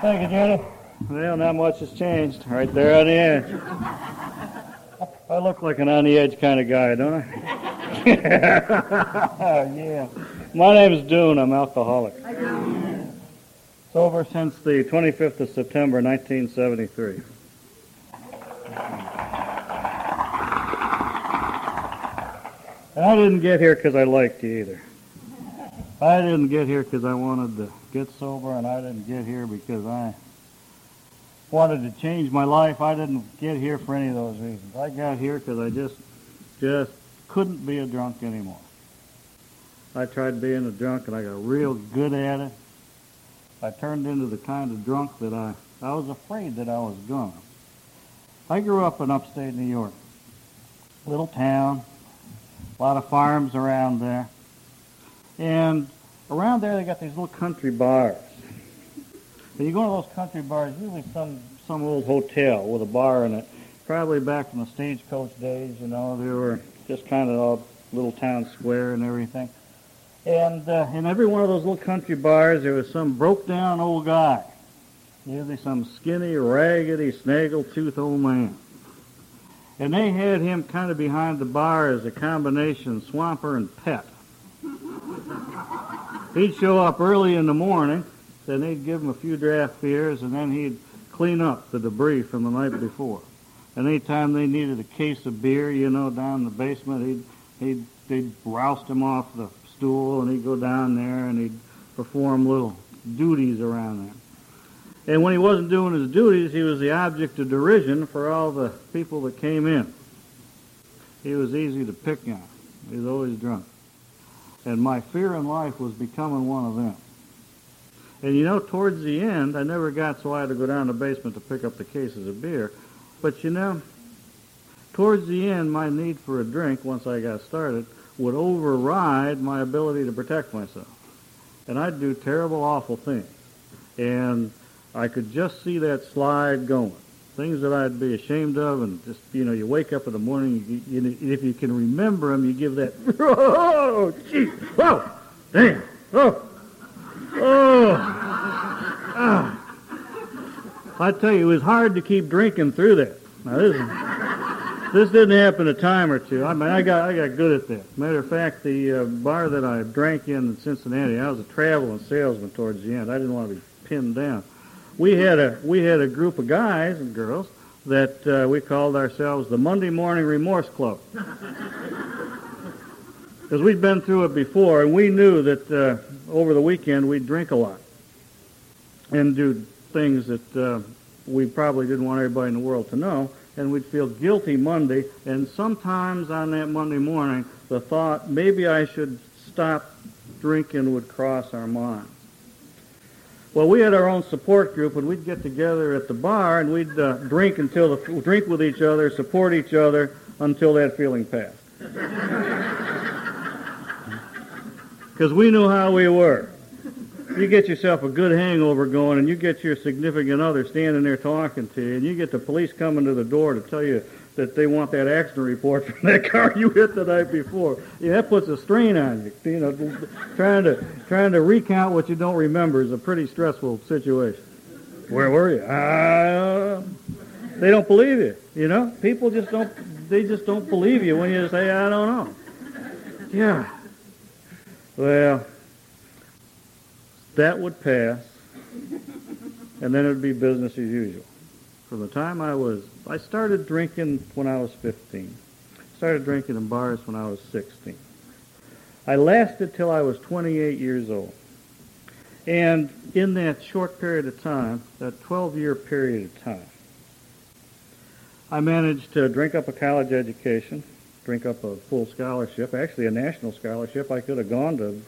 Thank you, Jenny. Well, not much has changed. Right there on the edge. I look like an on the edge kind of guy, don't I? Oh, yeah. My name is Dune. I'm alcoholic. Sober since the 25th of September, 1973. And I didn't get here because I liked you either. I didn't get here because I wanted to get sober, and I didn't get here because I wanted to change my life. I didn't get here for any of those reasons. I got here because I just, just couldn't be a drunk anymore. I tried being a drunk, and I got real good at it. I turned into the kind of drunk that I, I was afraid that I was gonna. I grew up in upstate New York, little town, a lot of farms around there. And around there they got these little country bars. And you go to those country bars, usually some, some old hotel with a bar in it. Probably back in the stagecoach days, you know, they were just kind of a little town square and everything. And uh, in every one of those little country bars, there was some broke down old guy. Usually some skinny, raggedy, snaggle-tooth old man. And they had him kind of behind the bar as a combination swamper and pet. He'd show up early in the morning, then they'd give him a few draft beers, and then he'd clean up the debris from the night before. And anytime they needed a case of beer, you know, down in the basement, he'd, he'd, they'd roust him off the stool, and he'd go down there and he'd perform little duties around there. And when he wasn't doing his duties, he was the object of derision for all the people that came in. He was easy to pick on. He was always drunk. And my fear in life was becoming one of them. And you know, towards the end, I never got so I had to go down to the basement to pick up the cases of beer. But you know, towards the end, my need for a drink, once I got started, would override my ability to protect myself. And I'd do terrible, awful things. And I could just see that slide going. Things that I'd be ashamed of, and just you know, you wake up in the morning, you, you, if you can remember them, you give that, oh, gee, whoa, damn, oh, oh, ah. I tell you, it was hard to keep drinking through that. Now this, this didn't happen a time or two. I mean, I got I got good at that. Matter of fact, the uh, bar that I drank in in Cincinnati, I was a traveling salesman towards the end. I didn't want to be pinned down we had a we had a group of guys and girls that uh, we called ourselves the Monday Morning Remorse Club. Because we'd been through it before, and we knew that uh, over the weekend we'd drink a lot and do things that uh, we probably didn't want everybody in the world to know, and we'd feel guilty Monday, and sometimes on that Monday morning, the thought, maybe I should stop drinking would cross our mind. Well, we had our own support group, and we'd get together at the bar, and we'd uh, drink until the drink with each other, support each other until that feeling passed. Because we knew how we were. You get yourself a good hangover going, and you get your significant other standing there talking to you, and you get the police coming to the door to tell you that they want that accident report from that car you hit the night before. Yeah, that puts a strain on you. You know, trying to trying to recount what you don't remember is a pretty stressful situation. Where were you? Uh, they don't believe you. You know, people just don't. They just don't believe you when you say, "I don't know." Yeah. Well, that would pass, and then it would be business as usual. From the time I was, I started drinking when I was 15. Started drinking in bars when I was 16. I lasted till I was 28 years old. And in that short period of time, that 12-year period of time, I managed to drink up a college education, drink up a full scholarship, actually a national scholarship. I could have gone to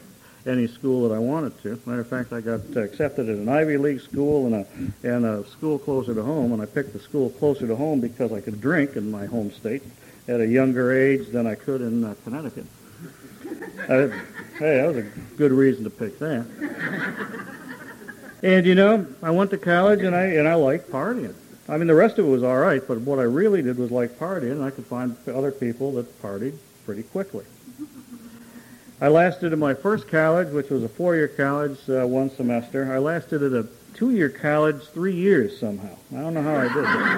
any school that I wanted to. Matter of fact, I got accepted at an Ivy League school and a and a school closer to home, and I picked the school closer to home because I could drink in my home state at a younger age than I could in uh, Connecticut. Uh, hey, that was a good reason to pick that. And you know, I went to college and I and I liked partying. I mean, the rest of it was all right, but what I really did was like partying, and I could find other people that partied pretty quickly. I lasted in my first college, which was a four-year college, uh, one semester. I lasted at a two-year college, three years somehow. I don't know how I did that.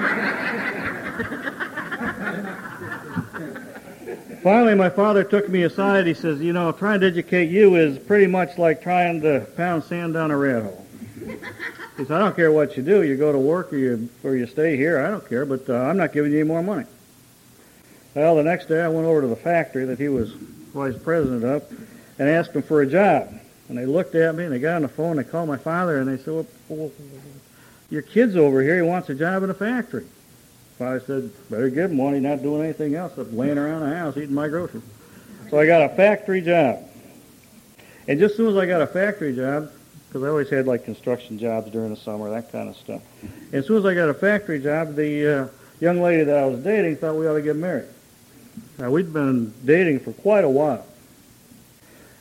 Finally, my father took me aside. He says, you know, trying to educate you is pretty much like trying to pound sand down a rat hole. He said, I don't care what you do. You go to work or you, or you stay here. I don't care, but uh, I'm not giving you any more money. Well, the next day I went over to the factory that he was vice president up and asked him for a job. And they looked at me and they got on the phone. They called my father and they said, well, well, your kid's over here. He wants a job in a factory. Father said, better give him one. He's not doing anything else but laying around the house eating my groceries. So I got a factory job. And just as soon as I got a factory job, because I always had like construction jobs during the summer, that kind of stuff. And as soon as I got a factory job, the uh, young lady that I was dating thought we ought to get married. Now, we'd been dating for quite a while.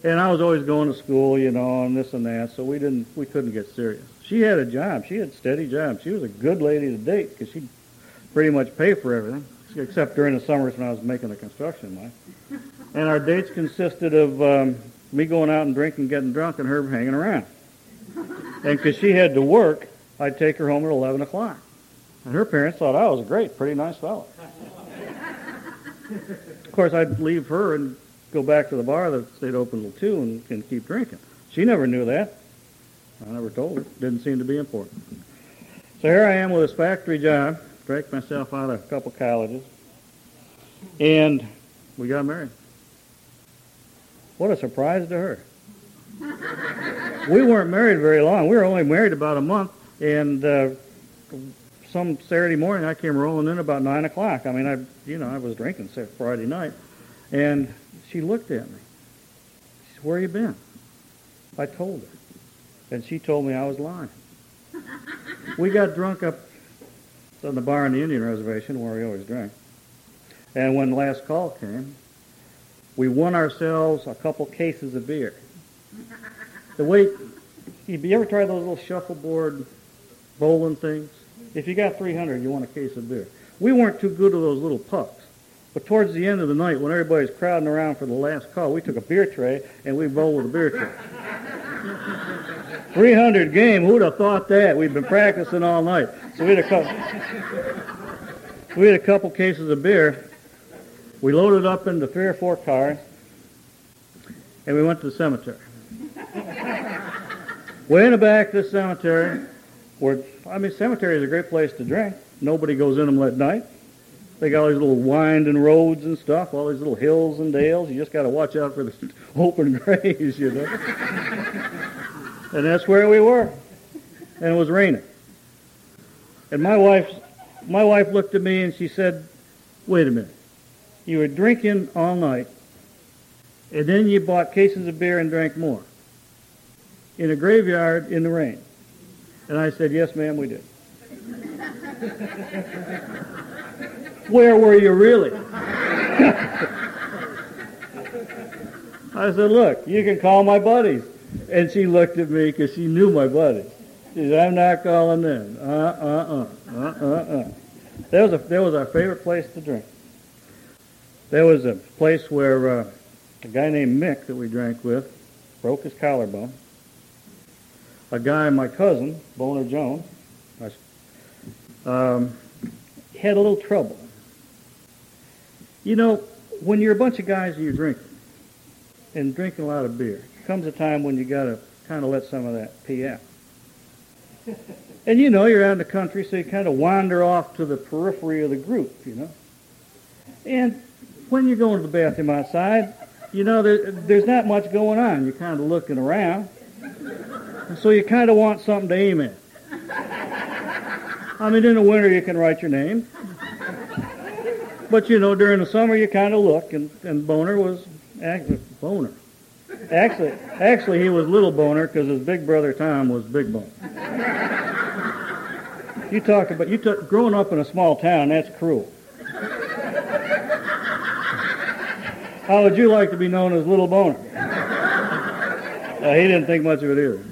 And I was always going to school, you know, and this and that, so we didn't, we couldn't get serious. She had a job. She had a steady job. She was a good lady to date because she'd pretty much pay for everything, except during the summers when I was making the construction money. And our dates consisted of um, me going out and drinking, getting drunk, and her hanging around. And because she had to work, I'd take her home at 11 o'clock. And her parents thought I was a great, pretty nice fellow. of course, I'd leave her and go back to the bar that stayed open until 2 and, and keep drinking. She never knew that. I never told her. Didn't seem to be important. So here I am with this factory job. Drank myself out of a couple colleges. And we got married. What a surprise to her we weren't married very long. We were only married about a month, and uh, some Saturday morning I came rolling in about nine o'clock. I mean, I you know I was drinking Friday night, and she looked at me. She said, "Where you been?" I told her, and she told me I was lying. we got drunk up on the bar on the Indian Reservation where we always drank, and when the last call came, we won ourselves a couple cases of beer. The way, you ever try those little shuffleboard bowling things? If you got 300, you want a case of beer. We weren't too good with those little pucks. But towards the end of the night, when everybody's crowding around for the last call, we took a beer tray and we bowled with a beer tray. 300 game, who'd have thought that? We'd been practicing all night. So we had a couple, we had a couple cases of beer. We loaded up into three or four cars, and we went to the cemetery. Way in the back of the cemetery, where, I mean, cemetery is a great place to drink. Nobody goes in them at night. They got all these little winding roads and stuff, all these little hills and dales. You just got to watch out for the open graves, you know. and that's where we were. And it was raining. And my wife, my wife looked at me and she said, wait a minute. You were drinking all night, and then you bought cases of beer and drank more in a graveyard in the rain? And I said, yes, ma'am, we did. Where were you really? I said, look, you can call my buddies. And she looked at me because she knew my buddies. She said, I'm not calling them. Uh, uh, uh, uh, uh, uh. Was, a, that was our favorite place to drink. There was a place where uh, a guy named Mick that we drank with broke his collarbone a guy, my cousin, Boner Jones, um, had a little trouble. You know, when you're a bunch of guys and you're drinking, and drinking a lot of beer, comes a time when you got to kind of let some of that pee out. and you know, you're out in the country, so you kind of wander off to the periphery of the group, you know. And when you're going to the bathroom outside, you know, there, there's not much going on. You're kind of looking around. So you kind of want something to aim at. I mean, in the winter you can write your name. But, you know, during the summer you kind of look, and, and Boner was, actually, Boner. Actually, actually he was Little Boner because his big brother Tom was Big boner. You talk about, you took, growing up in a small town, that's cruel. How would you like to be known as Little Boner? Uh, he didn't think much of it either.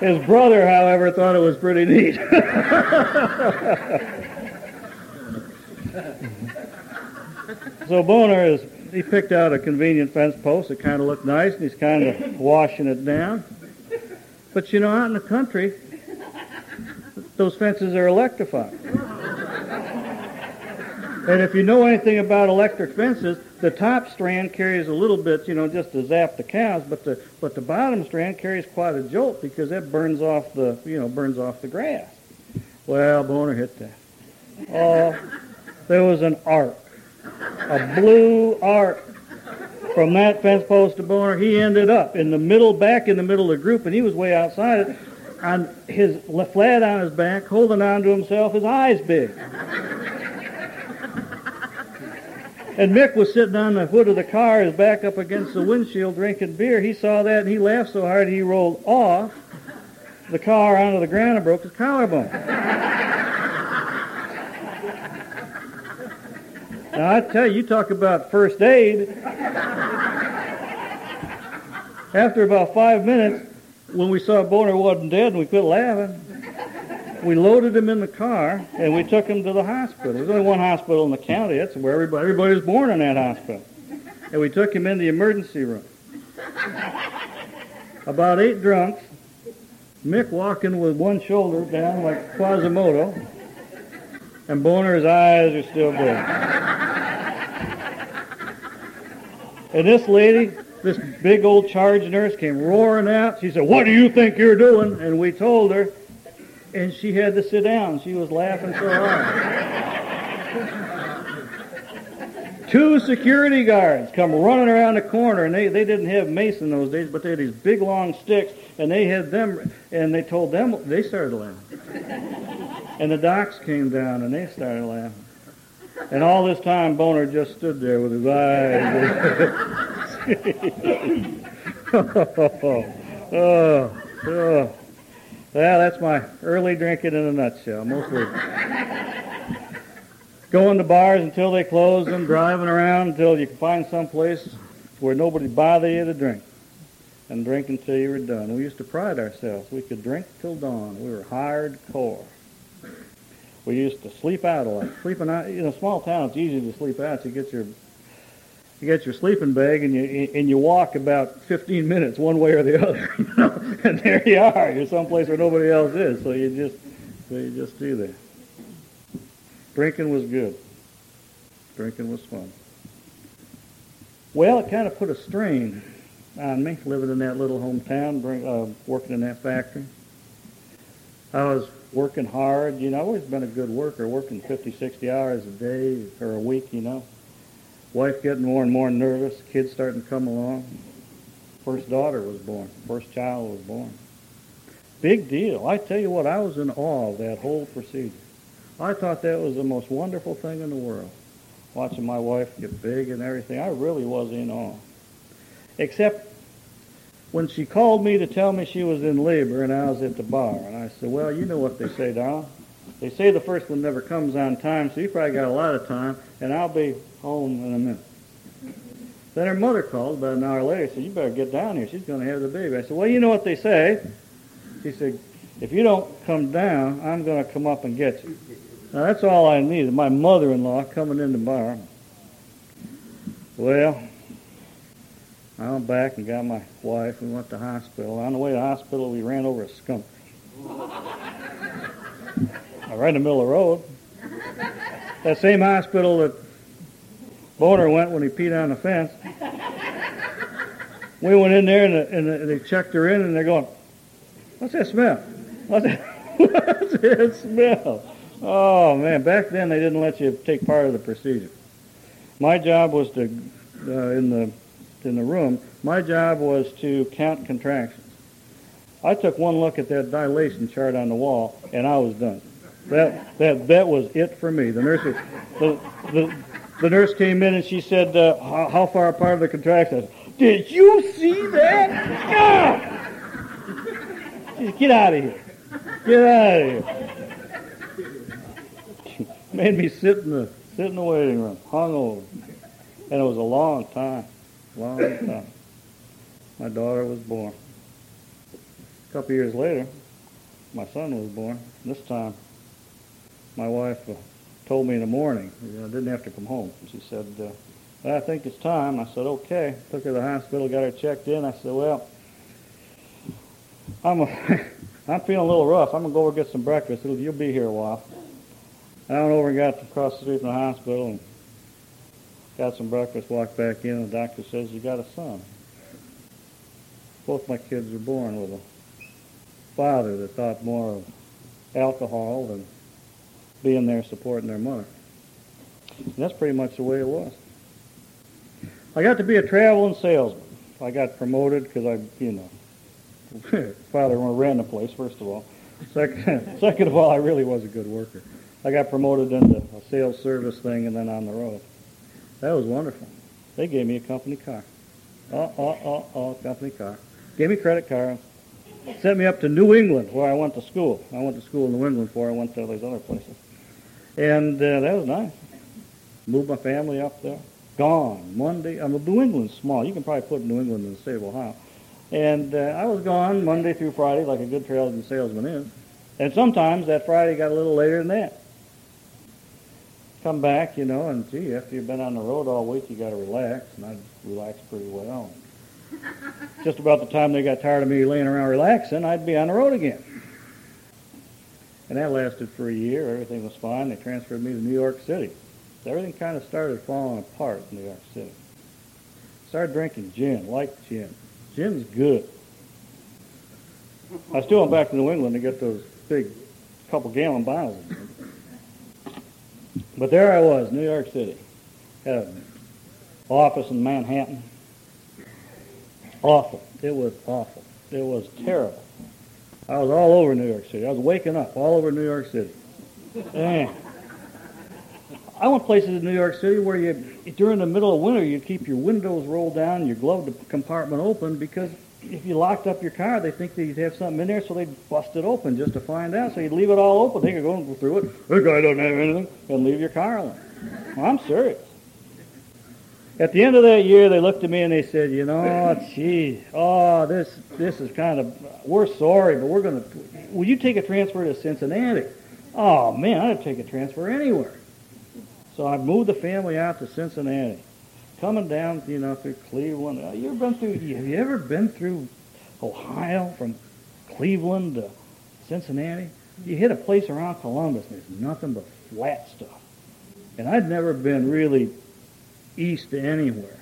His brother, however, thought it was pretty neat. so Boner is he picked out a convenient fence post that kind of looked nice, and he's kind of washing it down. But you know, out in the country, those fences are electrified. And if you know anything about electric fences, the top strand carries a little bit, you know, just to zap the cows, but the but the bottom strand carries quite a jolt because that burns off the, you know, burns off the grass. Well, Boner hit that. Oh, there was an arc, a blue arc from that fence post to Boner. He ended up in the middle, back in the middle of the group, and he was way outside it, on his flat on his back, holding on to himself, his eyes big. And Mick was sitting on the hood of the car, his back up against the windshield, drinking beer. He saw that and he laughed so hard he rolled off the car onto the ground and broke his collarbone. now I tell you, you talk about first aid. After about five minutes, when we saw Boner wasn't dead and we quit laughing, we loaded him in the car and we took him to the hospital. There's only one hospital in the county. That's where everybody, everybody was born in that hospital. And we took him in the emergency room. About eight drunks, Mick walking with one shoulder down like Quasimodo, and Boner's eyes are still big. And this lady, this big old charge nurse, came roaring out. She said, What do you think you're doing? And we told her, and she had to sit down. She was laughing so hard. Two security guards come running around the corner, and they, they didn't have mace in those days, but they had these big long sticks, and they had them, and they told them, they started laughing. And the docs came down, and they started laughing. And all this time, Boner just stood there with his eyes. oh, oh, oh. oh, oh. Well, that's my early drinking in a nutshell. Mostly going to bars until they close them, driving around until you can find some place where nobody bother you to drink, and drink until you were done. We used to pride ourselves. We could drink till dawn. We were hardcore. We used to sleep out a lot. Sleeping out in a small town, it's easy to sleep out. You get your you get your sleeping bag and you and you walk about 15 minutes one way or the other, and there you are. You're someplace where nobody else is, so you just so you just do that. Drinking was good. Drinking was fun. Well, it kind of put a strain on me living in that little hometown, bring, uh, working in that factory. I was working hard. You know, I've always been a good worker, working 50, 60 hours a day or a week, you know. Wife getting more and more nervous, kids starting to come along. First daughter was born, first child was born. Big deal. I tell you what, I was in awe of that whole procedure. I thought that was the most wonderful thing in the world. Watching my wife get big and everything, I really was in awe. Except when she called me to tell me she was in labor and I was at the bar, and I said, well, you know what they say, Don. They say the first one never comes on time, so you probably got a lot of time, and I'll be home in a minute. Then her mother called about an hour later. She Said, "You better get down here. She's going to have the baby." I said, "Well, you know what they say." She said, "If you don't come down, I'm going to come up and get you." Now that's all I needed. My mother-in-law coming in bar. Well, I went back and got my wife. We went to hospital. On the way to hospital, we ran over a skunk. Right in the middle of the road. That same hospital that Boner went when he peed on the fence. We went in there and, and they checked her in and they're going, what's that smell? What's that, what's that smell? Oh man, back then they didn't let you take part of the procedure. My job was to, uh, in the in the room, my job was to count contractions. I took one look at that dilation chart on the wall and I was done. That that that was it for me. The nurse was, the, the the nurse came in and she said, uh, how, how, far apart are the contractions? Did you see that? Get out of here. Get out of here. Made me sit in the sit in the waiting room, hung over. And it was a long time. Long time. My daughter was born. A couple years later, my son was born. This time my wife uh, told me in the morning. I didn't have to come home. She said, uh, I think it's time. I said, okay. Took her to the hospital, got her checked in. I said, well, I'm a, I'm feeling a little rough. I'm gonna go over and get some breakfast. It'll, you'll be here a while. I went over and got across the street from the hospital and got some breakfast. Walked back in, and the doctor says you got a son. Both my kids were born with a father that thought more of alcohol than being there supporting their mother. And that's pretty much the way it was. I got to be a traveling salesman. I got promoted because I, you know, father ran the place, first of all. Second, second of all, I really was a good worker. I got promoted into a sales service thing and then on the road. That was wonderful. They gave me a company car. Oh, oh, oh, company car. Gave me credit card. Sent me up to New England where I went to school. I went to school in New England before I went to all these other places. And uh, that was nice. Moved my family up there. Gone Monday. I mean, New England's small. You can probably put New England in the state of Ohio. And uh, I was gone Monday through Friday, like a good traveling salesman is. And sometimes that Friday got a little later than that. Come back, you know, and gee, after you've been on the road all week, you got to relax. And I relaxed pretty well. Just about the time they got tired of me laying around relaxing, I'd be on the road again. And that lasted for a year. Everything was fine. They transferred me to New York City. So everything kind of started falling apart in New York City. Started drinking gin, like gin. Gin's good. I still went back to New England to get those big couple gallon bottles. But there I was, New York City. Had an office in Manhattan. Awful. It was awful. It was terrible. I was all over New York City. I was waking up all over New York City. I went places in New York City where you, during the middle of winter, you keep your windows rolled down, your glove compartment open, because if you locked up your car, they think that you'd have something in there, so they'd bust it open just to find out. So you'd leave it all open. They could go go through it. This guy doesn't have anything, and leave your car alone. Well, I'm serious. At the end of that year, they looked at me and they said, "You know, gee, oh, this this is kind of we're sorry, but we're going to. Will you take a transfer to Cincinnati? Oh man, I'd take a transfer anywhere. So I moved the family out to Cincinnati, coming down, you know, through Cleveland. Uh, you ever been through? Have you ever been through Ohio from Cleveland to Cincinnati? You hit a place around Columbus, and there's nothing but flat stuff. And I'd never been really east to anywhere,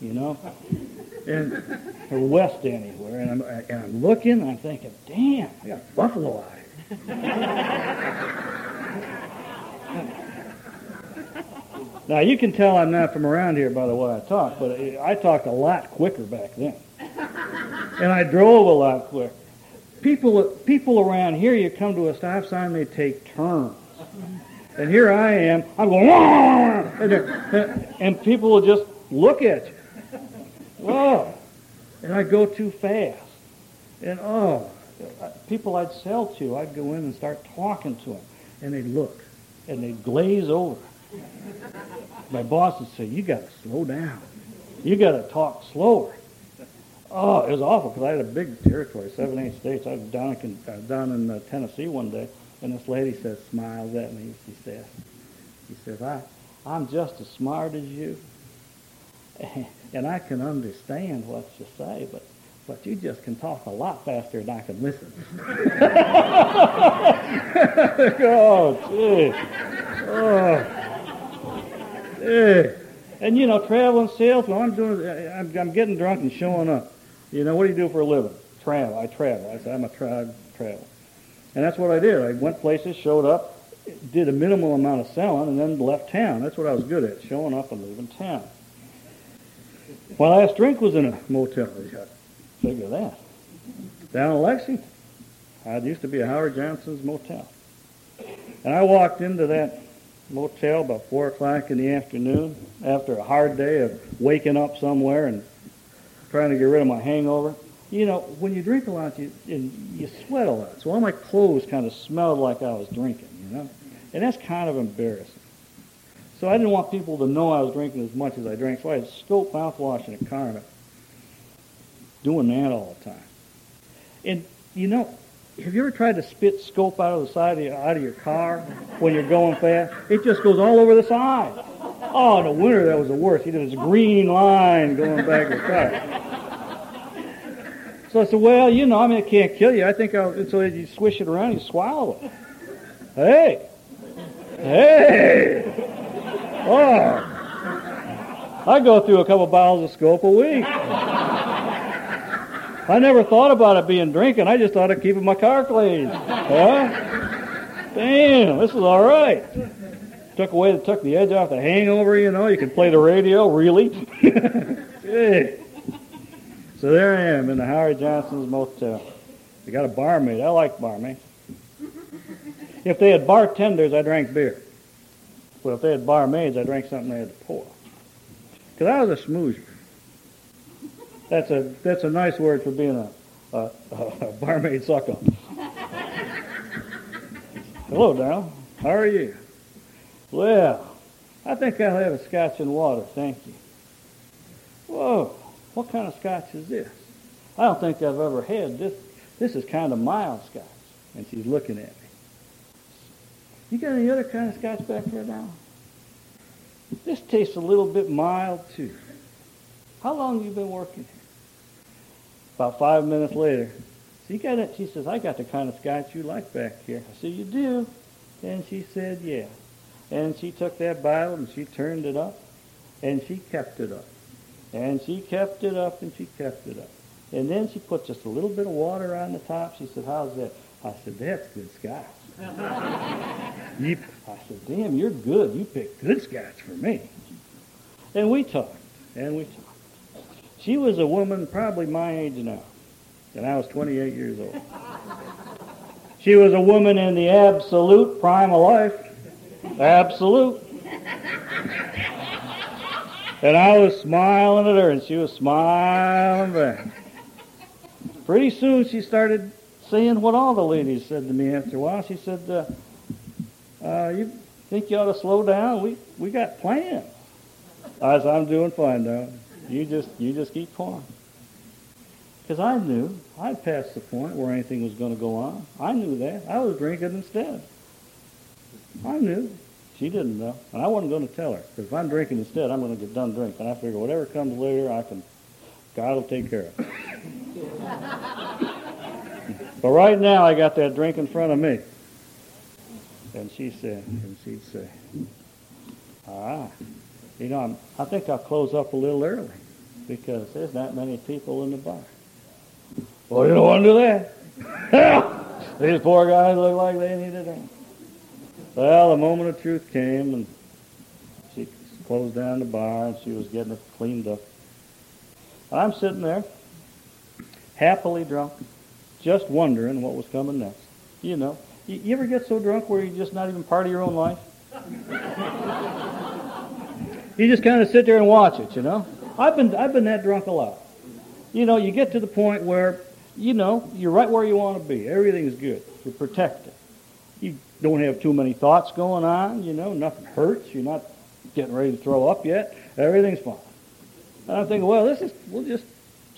you know, and or west to anywhere. And I'm and I'm looking, and I'm thinking, damn, I got buffalo eyes. Now you can tell I'm not from around here by the way I talk, but I talked a lot quicker back then, and I drove a lot quicker. People, people around here, you come to a stop sign, they take turns, mm-hmm. And here I am, I'm going, and, and people will just look at you. Oh, and I go too fast, and oh, people I'd sell to, I'd go in and start talking to them, and they'd look, and they'd glaze over my boss would say, you got to slow down. You got to talk slower. Oh, it was awful because I had a big territory, seven, eight states. I was down in, uh, down in uh, Tennessee one day, and this lady says, smiles at me. She says, she says, I, I'm just as smart as you, and I can understand what you say, but but you just can talk a lot faster than I can listen. oh, gee. Oh. Eh. And you know, traveling sales. Well, I'm doing. I'm, I'm getting drunk and showing up. You know, what do you do for a living? Travel. I travel. I said I'm a tra- travel, and that's what I did. I went places, showed up, did a minimal amount of selling, and then left town. That's what I was good at: showing up and leaving town. My last drink was in a motel. Figure that. Down in Lexington. I used to be a Howard Johnson's motel. And I walked into that motel about 4 o'clock in the afternoon after a hard day of waking up somewhere and trying to get rid of my hangover. You know, when you drink a lot, you, you sweat a lot. So all my clothes kind of smelled like I was drinking, you know. And that's kind of embarrassing. So I didn't want people to know I was drinking as much as I drank. So I had scope mouthwash in a car, doing that all the time. And, you know, have you ever tried to spit scope out of the side of your, out of your car when you're going fast? It just goes all over the side. Oh, in the winter that was the worst. You know, this green line going back to the car. So I said, well, you know, I mean, it can't kill you. I think I'll, so you swish it around, you swallow it. Hey! Hey! Oh! I go through a couple bottles of scope a week. I never thought about it being drinking. I just thought of keeping my car clean. Huh? Damn, this is all right. Took away, took the edge off the hangover. You know, you can play the radio. Really? hey. So there I am in the Howard Johnson's motel. They got a barmaid. I like barmaids. If they had bartenders, I drank beer. Well, if they had barmaids, I drank something they had to pour. Because I was a smoozer. That's a that's a nice word for being a, a, a barmaid suck. Hello, Dal. How are you? Well, I think I'll have a scotch and water, thank you. Whoa, what kind of scotch is this? I don't think I've ever had this. This is kind of mild scotch. And she's looking at me. You got any other kind of scotch back there now? This tastes a little bit mild too. How long you been working here? About five minutes later, she got it. She says, "I got the kind of scotch you like back here." I said, "You do?" And she said, "Yeah." And she took that bottle and she turned it up, and she kept it up, and she kept it up and she kept it up, and then she put just a little bit of water on the top. She said, "How's that?" I said, "That's good scotch." you, I said, "Damn, you're good. You picked good scotch for me." And we talked, and we talked. She was a woman probably my age now, and I was 28 years old. She was a woman in the absolute prime of life. Absolute. And I was smiling at her, and she was smiling back. Pretty soon she started saying what all the ladies said to me after a while. She said, uh, uh, you think you ought to slow down? We, we got plans. I said, I'm doing fine now. You just you just keep pouring. Because I knew I'd passed the point where anything was going to go on. I knew that. I was drinking instead. I knew. She didn't know. And I wasn't going to tell her. Because if I'm drinking instead, I'm going to get done drinking. I figure whatever comes later, I can, God will take care of but right now, I got that drink in front of me. And she said, and she'd say, ah, you know, I'm, I think I'll close up a little early because there's not many people in the bar. Well, you don't want to do that. These poor guys look like they need a drink. Well, the moment of truth came, and she closed down the bar, and she was getting it cleaned up. And I'm sitting there, happily drunk, just wondering what was coming next. You know, you, you ever get so drunk where you're just not even part of your own life? You just kind of sit there and watch it, you know. I've been I've been that drunk a lot. You know, you get to the point where you know you're right where you want to be. Everything's good. You're protected. Don't have too many thoughts going on. You know, nothing hurts. You're not getting ready to throw up yet. Everything's fine. And I'm thinking, well, this is we'll just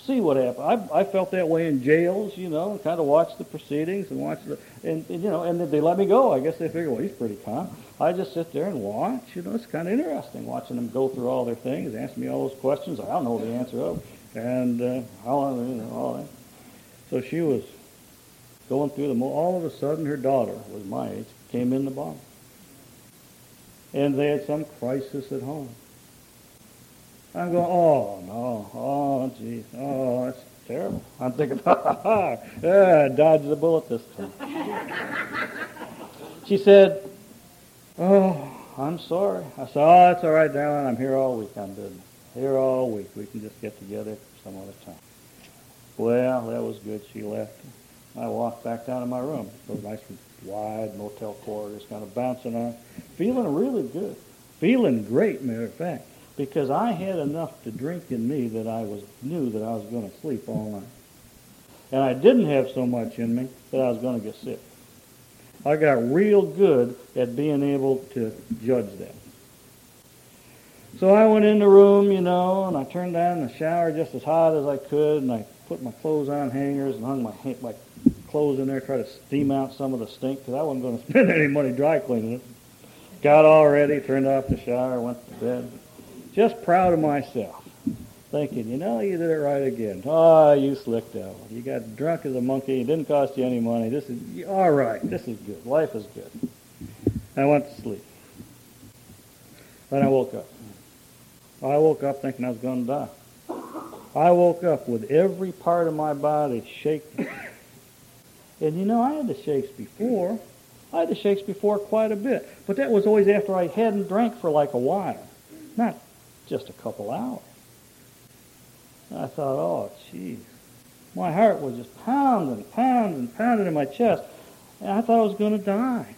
see what happens. I, I felt that way in jails, you know, kind of watched the proceedings and watched the, and, and you know, and they let me go. I guess they figured, well, he's pretty calm. I just sit there and watch. You know, it's kind of interesting watching them go through all their things, ask me all those questions I don't know the answer of, and uh, how long, you know, all that. So she was going through them. All of a sudden, her daughter was my age, came in the bar, and they had some crisis at home. I'm going, oh no, oh geez, oh that's terrible. I'm thinking, ha ha ha, yeah, dodged the bullet this time. she said, oh, I'm sorry. I said, oh, that's all right, darling. I'm here all week on business. Here all week. We can just get together some other time. Well, that was good. She left. I walked back down to my room. Those nice wide motel corridors, kind of bouncing on, feeling really good, feeling great. Matter of fact because I had enough to drink in me that I was knew that I was going to sleep all night. And I didn't have so much in me that I was going to get sick. I got real good at being able to judge that. So I went in the room, you know, and I turned down the shower just as hot as I could, and I put my clothes on hangers and hung my my clothes in there, try to steam out some of the stink because I wasn't going to spend any money dry cleaning it. Got all ready, turned off the shower, went to bed just proud of myself. thinking, you know, you did it right again. Oh, you slicked out. You got drunk as a monkey. It didn't cost you any money. This is all right. This is good. Life is good. I went to sleep. Then I woke up. I woke up thinking I was going to die. I woke up with every part of my body shaking. And you know, I had the shakes before. I had the shakes before quite a bit. But that was always after I hadn't drank for like a while. Not just a couple hours. I thought, oh, jeez. My heart was just pounding, pounding, pounding in my chest. And I thought I was going to die.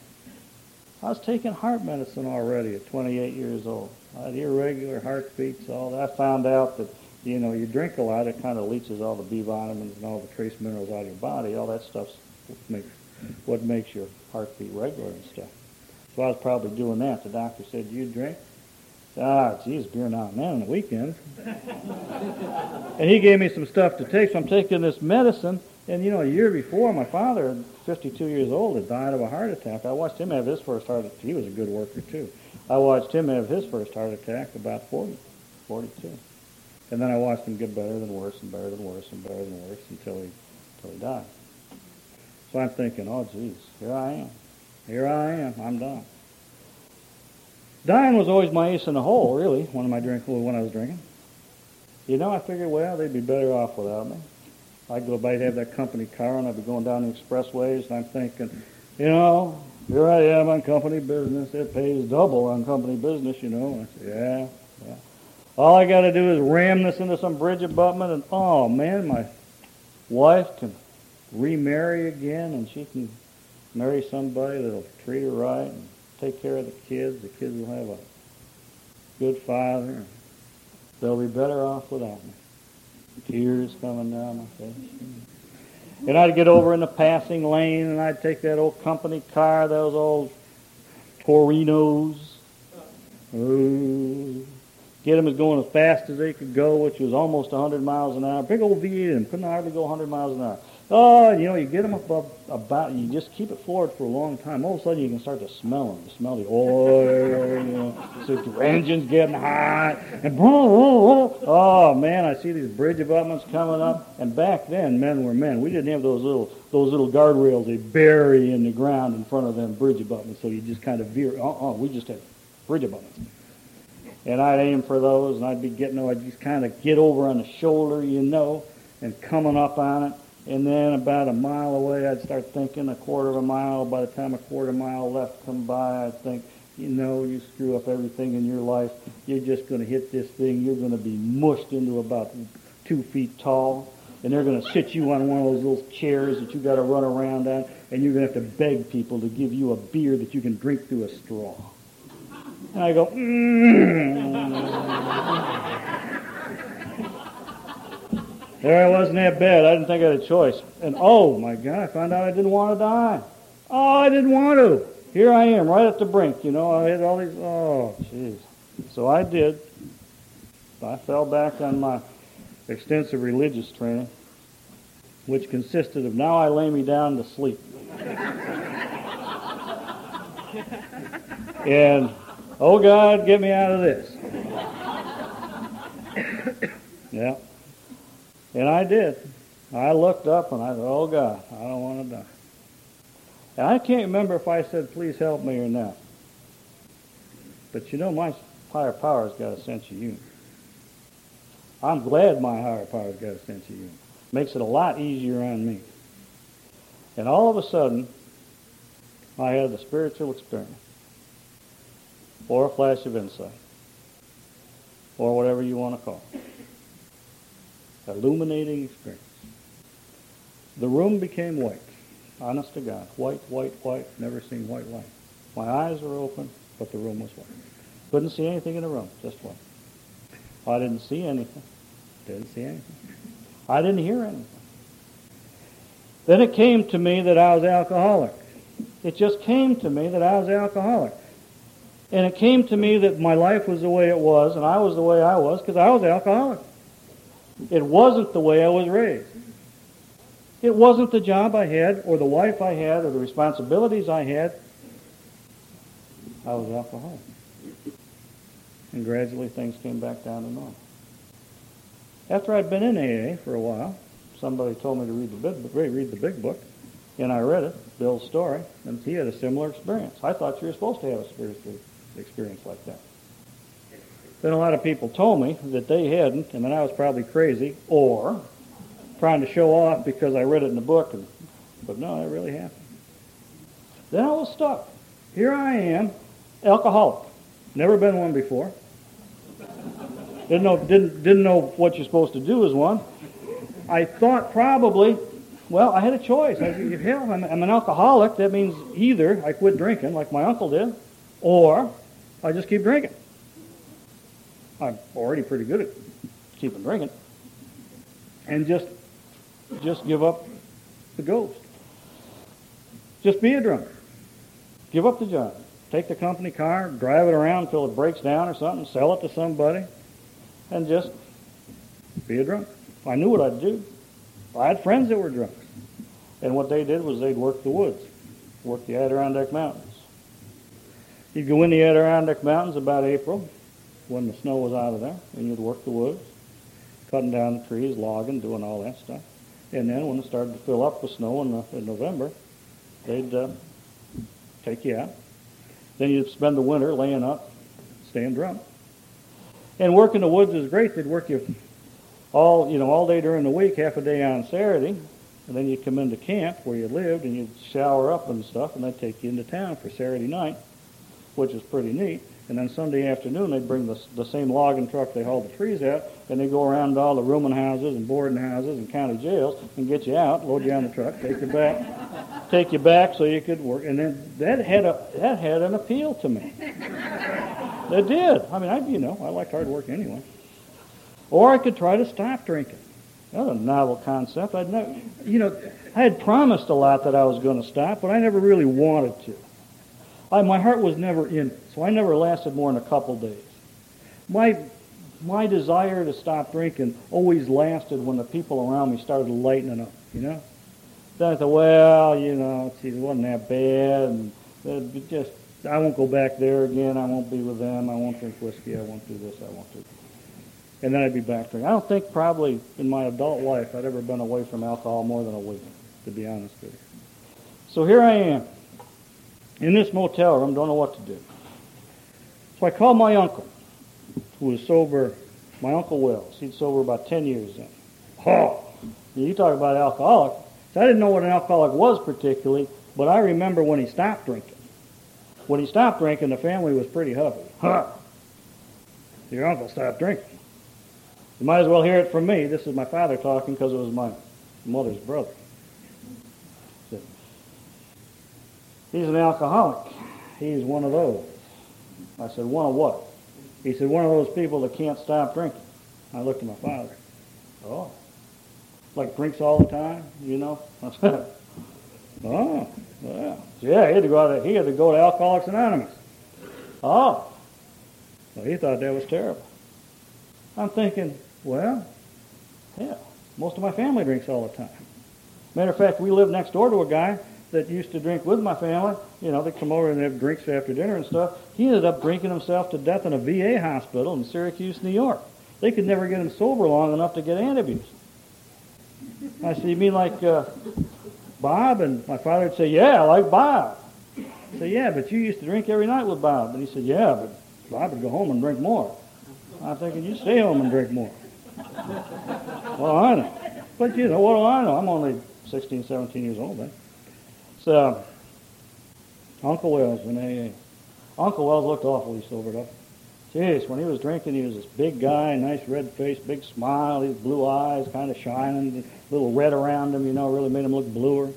I was taking heart medicine already at 28 years old. I had irregular heartbeats, all that. I found out that, you know, you drink a lot, it kind of leaches all the B vitamins and all the trace minerals out of your body. All that stuff's what makes, what makes your heartbeat regular and stuff. So I was probably doing that. The doctor said, you drink? Ah, geez, beer now and then on the weekends. and he gave me some stuff to take, so I'm taking this medicine. And you know, a year before, my father, 52 years old, had died of a heart attack. I watched him have his first heart attack. He was a good worker, too. I watched him have his first heart attack about 40, 42. And then I watched him get better than worse and better than worse and better than worse until he, until he died. So I'm thinking, oh, geez, here I am. Here I am. I'm done. Dying was always my ace in the hole, really, when, my drink, when I was drinking. You know, I figured, well, they'd be better off without me. I'd go by, have that company car, and I'd be going down the expressways, and I'm thinking, you know, here I am on company business. It pays double on company business, you know. Said, yeah, yeah. All I got to do is ram this into some bridge abutment, and oh man, my wife can remarry again, and she can marry somebody that'll treat her right and take care of the kids. The kids will have a good father. They'll be better off without me. Tears coming down my face. And I'd get over in the passing lane, and I'd take that old company car, those old Torinos. Ooh. Get them as going as fast as they could go, which was almost 100 miles an hour. Big old V8 and couldn't hardly go 100 miles an hour. Oh, you know, you get them above about, you just keep it forward for a long time. All of a sudden, you can start to smell them. You smell the oil, you know, so the engine's getting hot, and oh man, I see these bridge abutments coming up. And back then, men were men. We didn't have those little those little guardrails they bury in the ground in front of them bridge abutments, so you just kind of veer. Oh, we just had bridge abutments. And I'd aim for those, and I'd be getting, I'd just kind of get over on the shoulder, you know, and coming up on it and then about a mile away, I'd start thinking a quarter of a mile. By the time a quarter mile left come by, I'd think, you know, you screw up everything in your life. You're just going to hit this thing. You're going to be mushed into about two feet tall. And they're going to sit you on one of those little chairs that you got to run around on. And you're going to have to beg people to give you a beer that you can drink through a straw. And I go, mm. There I was in that bed. I didn't think I had a choice. And oh my God, I found out I didn't want to die. Oh, I didn't want to. Here I am, right at the brink. You know, I had all these. Oh, jeez. So I did. I fell back on my extensive religious training, which consisted of now I lay me down to sleep. and, oh God, get me out of this. yeah. And I did. I looked up and I thought, oh God, I don't want to die. And I can't remember if I said, please help me or not. But you know, my higher power's got a sense of humor. I'm glad my higher power's got a sense of humor. Makes it a lot easier on me. And all of a sudden, I had a spiritual experience, or a flash of insight, or whatever you want to call it illuminating experience. The room became white. Honest to God. White, white, white. Never seen white light. My eyes were open, but the room was white. Couldn't see anything in the room, just white. I didn't see anything. Didn't see anything. I didn't hear anything. Then it came to me that I was alcoholic. It just came to me that I was alcoholic. And it came to me that my life was the way it was, and I was the way I was, because I was alcoholic. It wasn't the way I was raised. It wasn't the job I had, or the wife I had, or the responsibilities I had. I was alcoholic. And gradually things came back down to normal. After I'd been in AA for a while, somebody told me to read the big, read the big book, and I read it, Bill's story, and he had a similar experience. I thought you were supposed to have a spiritual experience like that. Then a lot of people told me that they hadn't, and that I was probably crazy, or trying to show off because I read it in the book, and, but no, it really happened. Then I was stuck. Here I am, alcoholic. Never been one before. Didn't know, didn't, didn't know what you're supposed to do as one. I thought probably, well, I had a choice. I said, hell, I'm, I'm an alcoholic. That means either I quit drinking, like my uncle did, or I just keep drinking. I'm already pretty good at keeping drinking. And just, just give up the ghost. Just be a drunk. Give up the job. Take the company car, drive it around until it breaks down or something, sell it to somebody, and just be a drunk. I knew what I'd do. I had friends that were drunks. And what they did was they'd work the woods, work the Adirondack Mountains. You'd go in the Adirondack Mountains about April, when the snow was out of there, and you'd work the woods, cutting down the trees, logging, doing all that stuff. And then when it started to fill up with snow in, the, in November, they'd uh, take you out. Then you'd spend the winter laying up, staying drunk. And working the woods is great. They'd work you all, you know, all day during the week, half a day on Saturday, and then you'd come into camp where you lived, and you'd shower up and stuff, and they'd take you into town for Saturday night, which is pretty neat. And then Sunday afternoon, they'd bring the, the same logging truck they hauled the trees out, and they'd go around to all the rooming houses and boarding houses and county jails and get you out, load you on the truck, take you back, take you back so you could work. And then that had a that had an appeal to me. It did. I mean, I you know I liked hard work anyway. Or I could try to stop drinking. That was a novel concept. I'd never, you know, I had promised a lot that I was going to stop, but I never really wanted to. I, my heart was never in so I never lasted more than a couple days. My my desire to stop drinking always lasted when the people around me started lightening up, you know. Then I thought, well, you know, it wasn't that bad, and just I won't go back there again. I won't be with them. I won't drink whiskey. I won't do this. I won't do that. And then I'd be back drinking. I don't think probably in my adult life I'd ever been away from alcohol more than a week, to be honest with you. So here I am in this motel room, don't know what to do. So I called my uncle, who was sober, my Uncle Wells. He'd sober about 10 years then. Oh, you talk about alcoholic. I didn't know what an alcoholic was particularly, but I remember when he stopped drinking. When he stopped drinking, the family was pretty huffy. Huh. Your uncle stopped drinking. You might as well hear it from me. This is my father talking because it was my mother's brother. He's an alcoholic. He's one of those. I said, one of what? He said, one of those people that can't stop drinking. I looked at my father. Oh. Like drinks all the time, you know? I said, oh, yeah. Yeah, he had to go to, he had to go to Alcoholics Anonymous. Oh. Well, he thought that was terrible. I'm thinking, well, yeah, most of my family drinks all the time. Matter of fact, we live next door to a guy that used to drink with my family, you know, they come over and have drinks after dinner and stuff. He ended up drinking himself to death in a VA hospital in Syracuse, New York. They could never get him sober long enough to get antabuse. I said, you mean like uh, Bob? And my father would say, yeah, like Bob. I said, yeah, but you used to drink every night with Bob. And he said, yeah, but Bob would go home and drink more. I'm thinking, you stay home and drink more. well, I know. But, you know, what do I know? I'm only 16, 17 years old then. So, uh, Uncle Wells in AA. Uncle Wells looked awfully sobered up. Jeez, when he was drinking, he was this big guy, nice red face, big smile, his blue eyes kind of shining, a little red around him, you know, really made him look bluer.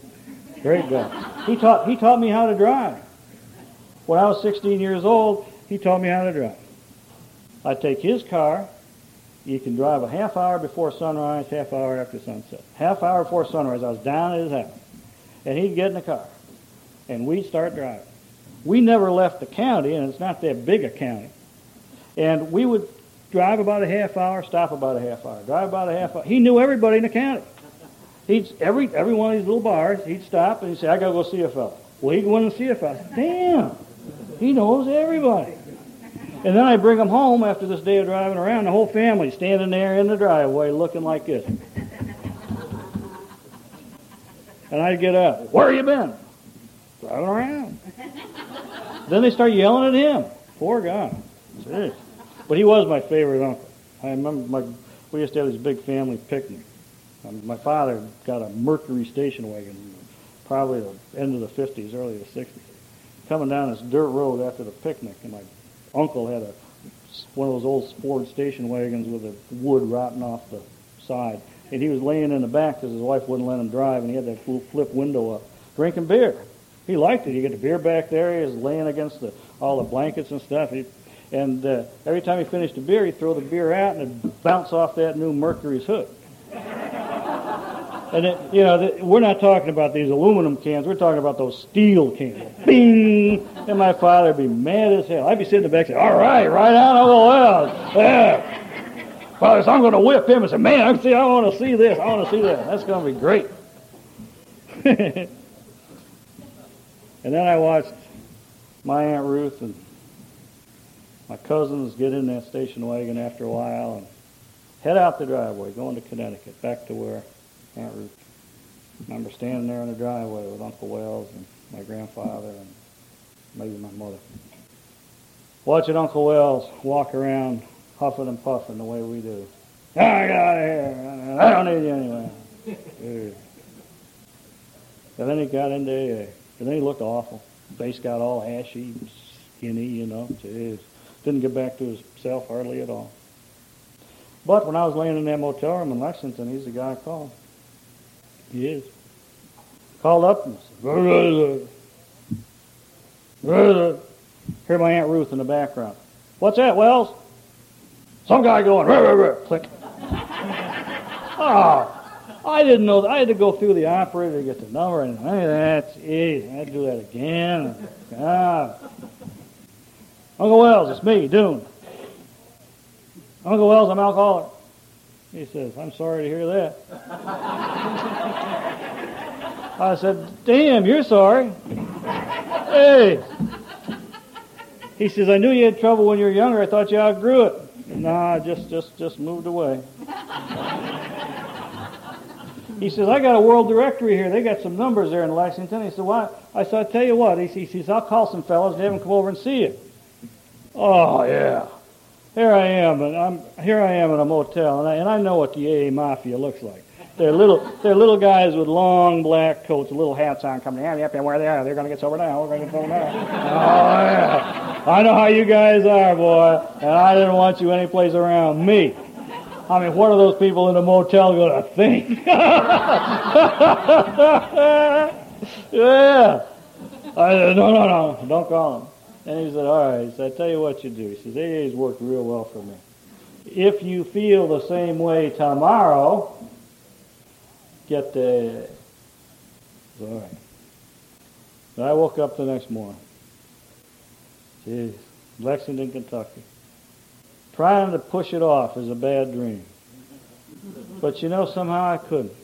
Great guy. He taught, he taught me how to drive. When I was 16 years old, he taught me how to drive. I'd take his car. You can drive a half hour before sunrise, half hour after sunset. Half hour before sunrise, I was down at his house and he'd get in the car, and we'd start driving. We never left the county, and it's not that big a county. And we would drive about a half hour, stop about a half hour, drive about a half hour. He knew everybody in the county. He'd every every one of these little bars. He'd stop and he'd say, "I gotta go see a fellow." Well, he'd go in and see a fellow. Damn, he knows everybody. And then I bring him home after this day of driving around. The whole family standing there in the driveway looking like this. And I'd get up. Where you been? Driving around. then they start yelling at him. Poor guy. But he was my favorite uncle. I remember my, we used to have this big family picnic. Um, my father got a Mercury station wagon, probably the end of the 50s, early the 60s, coming down this dirt road after the picnic, and my uncle had a one of those old Ford station wagons with the wood rotting off the side, and he was laying in the back because his wife wouldn't let him drive, and he had that little flip window up, drinking beer. He liked it. He get the beer back there. He was laying against the, all the blankets and stuff. He, and uh, every time he finished a beer, he'd throw the beer out and it'd bounce off that new Mercury's hood. And it, you know, the, we're not talking about these aluminum cans. We're talking about those steel cans. Bing! And my father would be mad as hell. I'd be sitting in the back saying, "All right, right on, Uncle Wells. Yeah, so I'm going to whip him." and say, "Man, I see. I want to see this. I want to see that. That's going to be great." and then I watched my aunt Ruth and my cousins get in that station wagon after a while and head out the driveway, going to Connecticut, back to where Aunt Ruth. I remember standing there in the driveway with Uncle Wells and my grandfather and maybe my mother. Watching Uncle Wells walk around huffing and puffing the way we do. Ah, oh, get out of here. I don't need you anyway. and then he got into AA. And then he looked awful. Face got all ashy, skinny, you know. Jeez. Didn't get back to himself hardly at all. But when I was laying in that motel room in Lexington, he's the guy I called. He is. Called up and said, Hear my Aunt Ruth in the background. What's that, Wells? Some guy going, rah, rah, rah. click. oh, I didn't know. That. I had to go through the operator to get the number, and hey, that's easy. I had to do that again. Ah. Uncle Wells, it's me, Dune. Uncle Wells, I'm alcoholic. He says, I'm sorry to hear that. I said, damn, you're sorry. Hey. He says, I knew you had trouble when you were younger. I thought you outgrew it. Nah, just, just, just moved away. he says, I got a world directory here. They got some numbers there in Lexington. He said, Why? I said, I'll tell you what. He says, I'll call some fellows and have them come over and see you. Oh, yeah here I am, and I'm here I am in a motel, and I, and I know what the AA mafia looks like. They're little, they're little guys with long black coats, little hats on, coming down. Yep, and where they are, they're going to get sober now. We're going to get sober now. oh yeah, I know how you guys are, boy, and I didn't want you anyplace around me. I mean, what are those people in the motel going to think? yeah. I said, no, no, no, don't call them. And he said, all right. He said, I tell you what you do. He says, AA's worked real well for me. If you feel the same way tomorrow, get the... All right. I woke up the next morning. Jeez. Lexington, Kentucky. Trying to push it off is a bad dream. But you know, somehow I couldn't.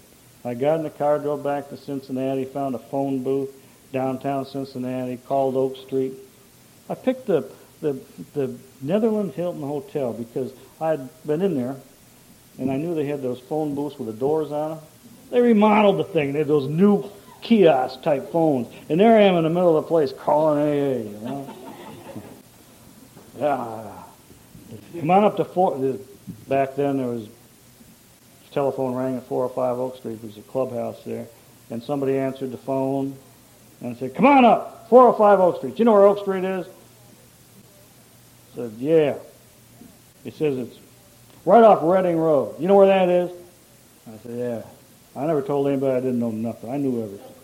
I got in the car, drove back to Cincinnati, found a phone booth downtown Cincinnati, called Oak Street, I picked the, the, the Netherlands Hilton Hotel because I'd been in there and I knew they had those phone booths with the doors on them. They remodeled the thing. They had those new kiosk type phones. And there I am in the middle of the place calling AA, you know. yeah. Come on up to four. Back then there was telephone rang at 405 Oak Street. There was a clubhouse there. And somebody answered the phone and said, come on up, 405 Oak Street. You know where Oak Street is? said, yeah. He says it's right off Reading Road. You know where that is? I said, yeah. I never told anybody I didn't know nothing. I knew everything.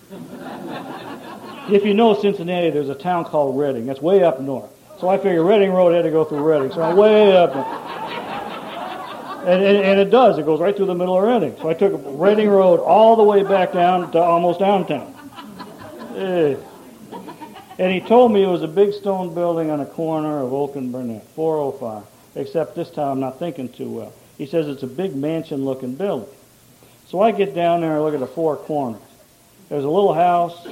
if you know Cincinnati, there's a town called Reading. That's way up north. So I figured Reading Road had to go through Reading. So I'm way up north. And, and, and, it does. It goes right through the middle of Reading. So I took Reading Road all the way back down to almost downtown. Hey. And he told me it was a big stone building on a corner of Oak and Burnet, 405. Except this time I'm not thinking too well. He says it's a big mansion looking building. So I get down there and look at the four corners. There's a little house,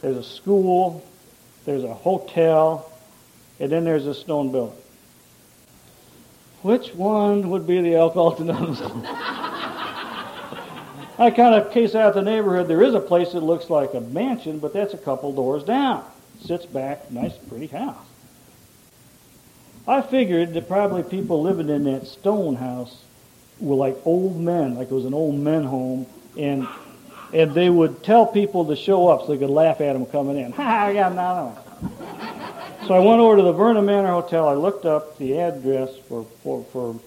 there's a school, there's a hotel, and then there's a stone building. which one would be the Alcoholics Anonymous I kind of case out the neighborhood. There is a place that looks like a mansion, but that's a couple doors down. Sits back, nice, pretty house. I figured that probably people living in that stone house were like old men, like it was an old men home, and and they would tell people to show up so they could laugh at them coming in. Ha! I got another one. So I went over to the Vernon Manor Hotel. I looked up the address for for, for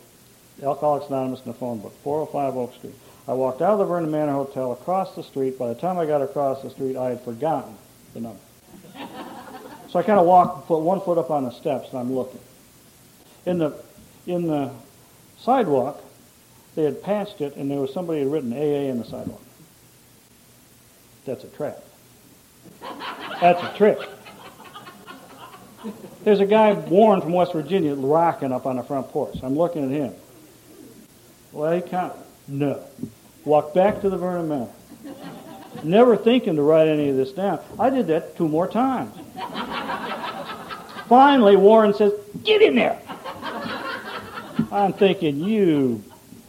Alcoholics Anonymous in the phone book, 405 Oak Street. I walked out of the Vernon Manor Hotel across the street. By the time I got across the street, I had forgotten the number. So I kind of walked, put one foot up on the steps, and I'm looking. In the in the sidewalk, they had passed it, and there was somebody had written AA in the sidewalk. That's a trap. That's a trick. There's a guy, Warren from West Virginia, rocking up on the front porch. I'm looking at him. Well, he can't. No. Walk back to the Vernon Manor. Never thinking to write any of this down. I did that two more times. Finally, Warren says, Get in there. I'm thinking, You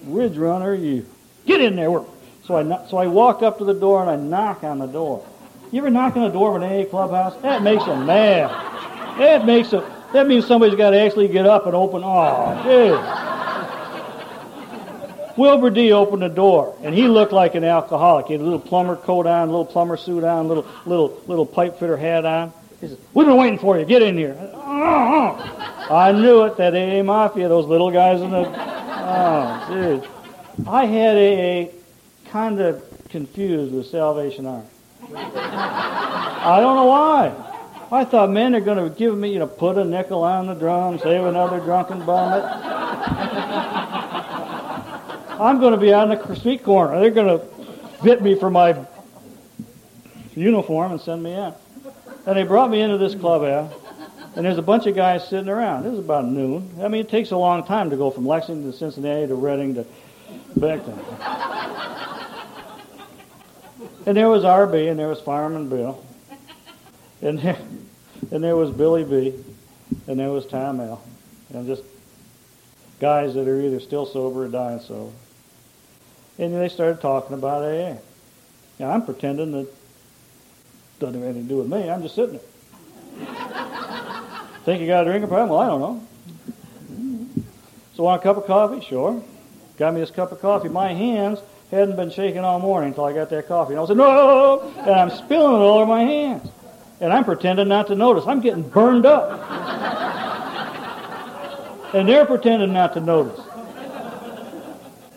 Ridge Runner, you get in there. Work. So I, so I walk up to the door and I knock on the door. You ever knock on the door of an AA clubhouse? That makes them mad. That makes them, that means somebody's got to actually get up and open. Oh, dude. Wilbur D opened the door, and he looked like an alcoholic. He had a little plumber coat on, a little plumber suit on, a little little little pipe fitter hat on. He said, "We've been waiting for you. Get in here." Oh, I knew it. That AA mafia, those little guys in the oh, dude. I had AA kind of confused with Salvation Army. I don't know why. I thought, man, they're going to give me, you know, put a nickel on the drum, save another drunken bum. I'm going to be on the street corner. They're going to fit me for my uniform and send me in. And they brought me into this club, clubhouse, and there's a bunch of guys sitting around. It was about noon. I mean, it takes a long time to go from Lexington to Cincinnati to Reading to Beckton. and there was RB, and there was Fireman Bill, and there, and there was Billy B, and there was Tom L, and just guys that are either still sober or dying sober. And they started talking about AA. Now I'm pretending that doesn't have anything to do with me. I'm just sitting there. Think you got a drink a problem? Well, I don't know. So want a cup of coffee? Sure. Got me this cup of coffee. My hands hadn't been shaking all morning until I got that coffee. And I said, no! And I'm spilling it all over my hands. And I'm pretending not to notice. I'm getting burned up. and they're pretending not to notice.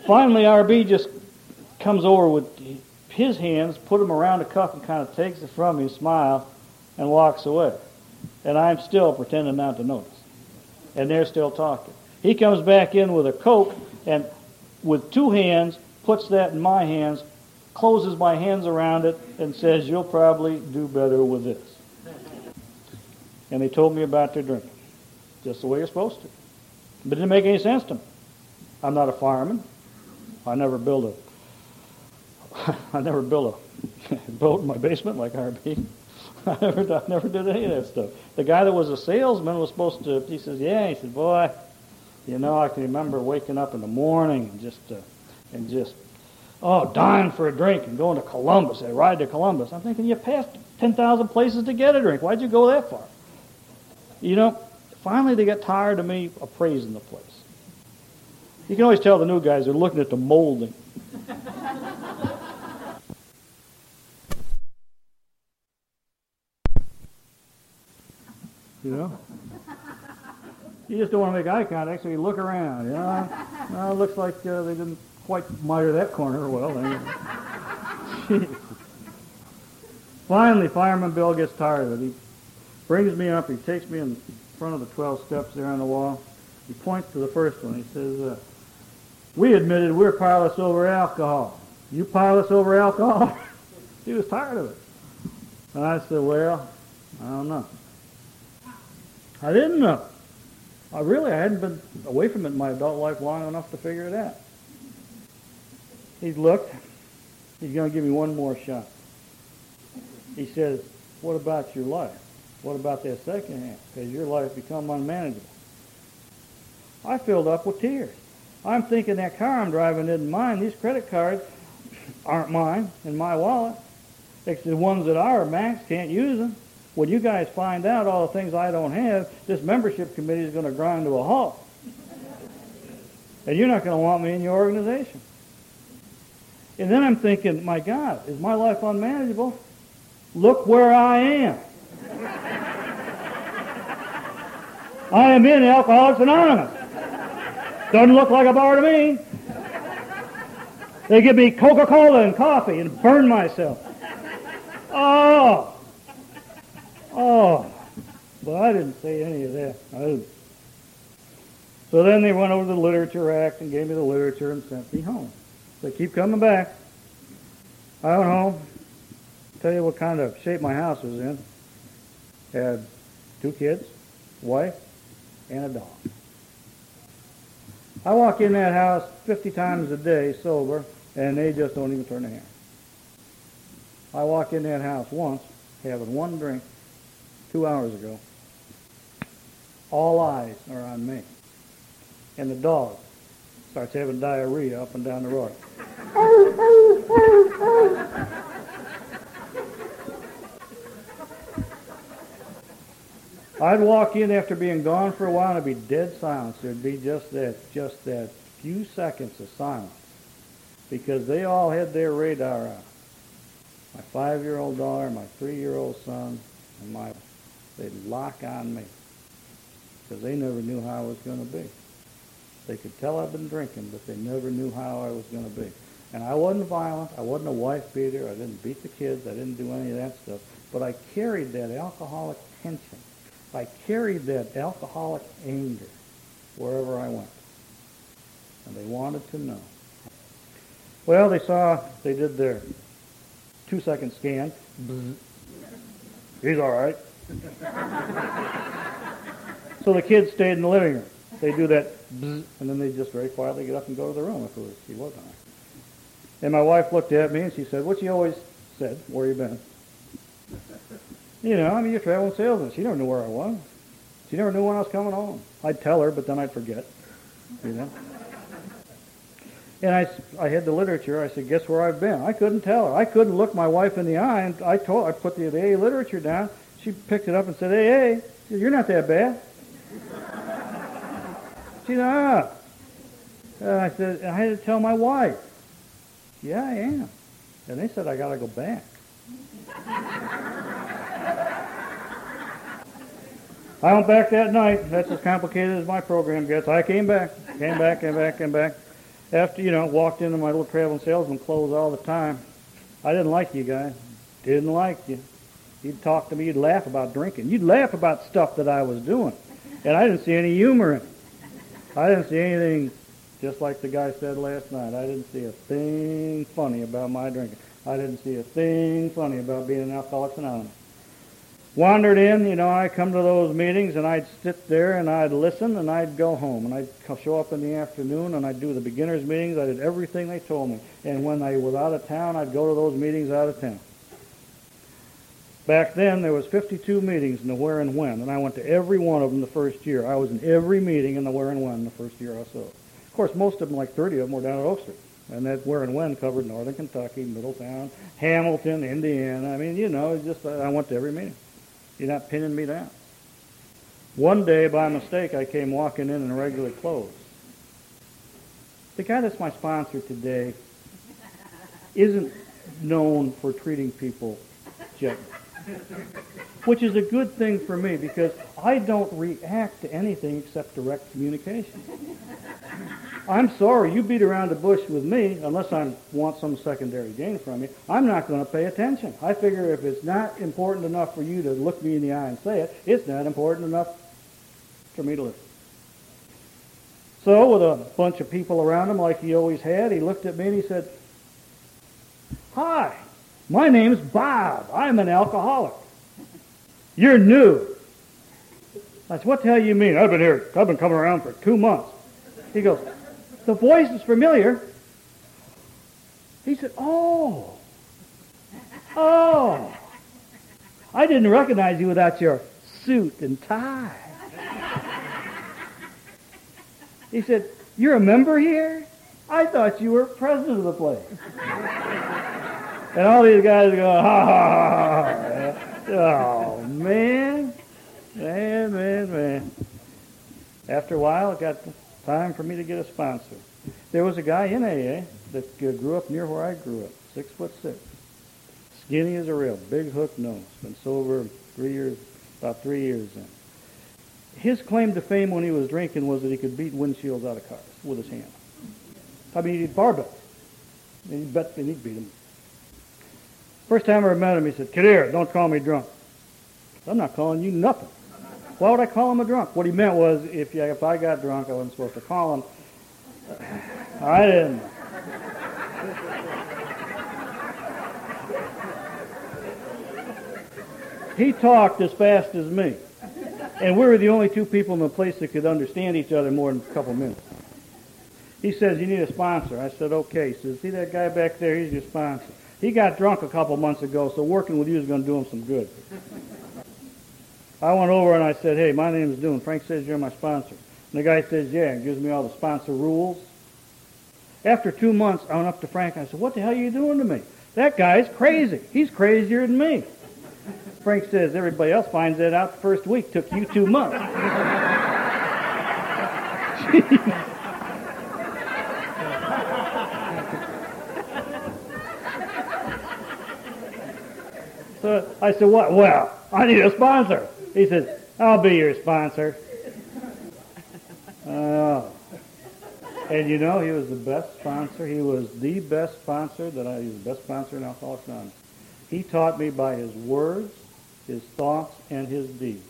Finally, RB just comes over with his hands, put them around the cup, and kind of takes it from me, smiles, and walks away. And I'm still pretending not to notice. And they're still talking. He comes back in with a Coke and with two hands puts that in my hands, closes my hands around it, and says, You'll probably do better with this. And they told me about their drinking. Just the way you're supposed to. But it didn't make any sense to me. I'm not a fireman. I never built a I never built a boat in my basement like RB. I never, I never did any of that stuff. The guy that was a salesman was supposed to, he says, yeah, he said, boy, you know, I can remember waking up in the morning and just, uh, and just, oh, dying for a drink and going to Columbus. They ride to Columbus. I'm thinking, you passed 10,000 places to get a drink. Why'd you go that far? You know, finally they got tired of me appraising the place. You can always tell the new guys, they're looking at the molding. You know? You just don't want to make eye contact, so you look around. You know, well, it looks like uh, they didn't quite miter that corner well. Finally, Fireman Bill gets tired of it. He brings me up. He takes me in front of the 12 steps there on the wall. He points to the first one. He says, uh, we admitted we're powerless over alcohol. You powerless over alcohol? he was tired of it. And I said, well, I don't know. I didn't know. I really I hadn't been away from it in my adult life long enough to figure it out. He looked. He's going to give me one more shot. He says, what about your life? What about that second half? Because your life become unmanageable. I filled up with tears. I'm thinking that car I'm driving isn't mine. These credit cards aren't mine in my wallet. It's the ones that are. Max can't use them. When you guys find out all the things I don't have, this membership committee is going to grind to a halt. And you're not going to want me in your organization. And then I'm thinking, my God, is my life unmanageable? Look where I am. I am in Alcoholics Anonymous. Doesn't look like a bar to me. They give me Coca-Cola and coffee and burn myself. Oh. Oh. But I didn't say any of that. So then they went over to the Literature Act and gave me the literature and sent me home. They keep coming back. I don't know. Tell you what kind of shape my house was in. Had two kids, wife, and a dog. I walk in that house 50 times a day sober, and they just don't even turn a hair. I walk in that house once, having one drink, two hours ago. All eyes are on me. And the dog starts having diarrhea up and down the road. I'd walk in after being gone for a while and it'd be dead silence. There'd be just that, just that few seconds of silence. Because they all had their radar on. My five-year-old daughter, my three-year-old son, and my, they'd lock on me. Because they never knew how I was going to be. They could tell I'd been drinking, but they never knew how I was going to be. And I wasn't violent. I wasn't a wife beater. I didn't beat the kids. I didn't do any of that stuff. But I carried that alcoholic tension I carried that alcoholic anger wherever I went. And they wanted to know. Well, they saw, they did their two second scan. Mm-hmm. He's all right. so the kids stayed in the living room. They do that, and then they just very quietly get up and go to the room if it was, he wasn't. And my wife looked at me and she said, what you always said, where you been? You know, I mean, you're traveling salesman. She never knew where I was. She never knew when I was coming home. I'd tell her, but then I'd forget. You know. And I, I had the literature. I said, guess where I've been? I couldn't tell her. I couldn't look my wife in the eye. And I told, I put the, the A literature down. She picked it up and said, hey, hey, you're not that bad. she said, ah. And I said, I had to tell my wife. Yeah, I am. And they said, I got to go back. I went back that night. That's as complicated as my program gets. I came back, came back, came back, came back. After, you know, walked into my little traveling salesman clothes all the time. I didn't like you guys. Didn't like you. You'd talk to me, He'd laugh about drinking. You'd laugh about stuff that I was doing. And I didn't see any humor in it. I didn't see anything, just like the guy said last night, I didn't see a thing funny about my drinking. I didn't see a thing funny about being an Alcoholics Anonymous wandered in, you know, I come to those meetings and I'd sit there and I'd listen and I'd go home and I'd show up in the afternoon and I'd do the beginners meetings. I did everything they told me. And when I was out of town, I'd go to those meetings out of town. Back then, there was 52 meetings in the where and when, and I went to every one of them the first year. I was in every meeting in the where and when the first year I saw. Of course, most of them, like 30 of them, were down at Oak Street. And that where and when covered northern Kentucky, Middletown, Hamilton, Indiana. I mean, you know, just I went to every meeting. You're not pinning me down. One day, by mistake, I came walking in in regular clothes. The guy that's my sponsor today isn't known for treating people gently, which is a good thing for me because I don't react to anything except direct communication. I'm sorry, you beat around the bush with me unless I want some secondary gain from you. I'm not going to pay attention. I figure if it's not important enough for you to look me in the eye and say it, it's not important enough for me to listen. So, with a bunch of people around him like he always had, he looked at me and he said, Hi, my name's Bob. I'm an alcoholic. You're new. I said, What the hell you mean? I've been here, I've been coming around for two months. He goes, the voice is familiar. He said, Oh, oh, I didn't recognize you without your suit and tie. He said, you're a member here? I thought you were president of the place. And all these guys going, ha ha ha. Oh, man. Man, man, man. After a while, it got time for me to get a sponsor. There was a guy in AA that grew up near where I grew up, six foot six. Skinny as a rail, big hook nose. Been sober three years, about three years then. His claim to fame when he was drinking was that he could beat windshields out of cars with his hand. I mean, he'd barbell. And he'd bet and he'd beat him. First time I ever met him, he said, "Get here, don't call me drunk." I'm not calling you nothing. Why would I call him a drunk? What he meant was, if you, if I got drunk, I wasn't supposed to call him. I didn't. he talked as fast as me. And we were the only two people in the place that could understand each other more than a couple minutes. He says, you need a sponsor. I said, okay. He says, see that guy back there? He's your sponsor. He got drunk a couple months ago, so working with you is going to do him some good. I went over and I said, hey, my name is Doon. Frank says you're my sponsor. And the guy says, yeah, and gives me all the sponsor rules. After two months, I went up to Frank and I said, what the hell are you doing to me? That guy's crazy. He's crazier than me. Frank says everybody else finds that out the first week. Took you two months. I said, what? Well, I need a sponsor. He says, I'll be your sponsor. Oh. And you know, he was the best sponsor. He was the best sponsor that I, he was the best sponsor in Alcoholics Anonymous. He taught me by his words, his thoughts, and his deeds.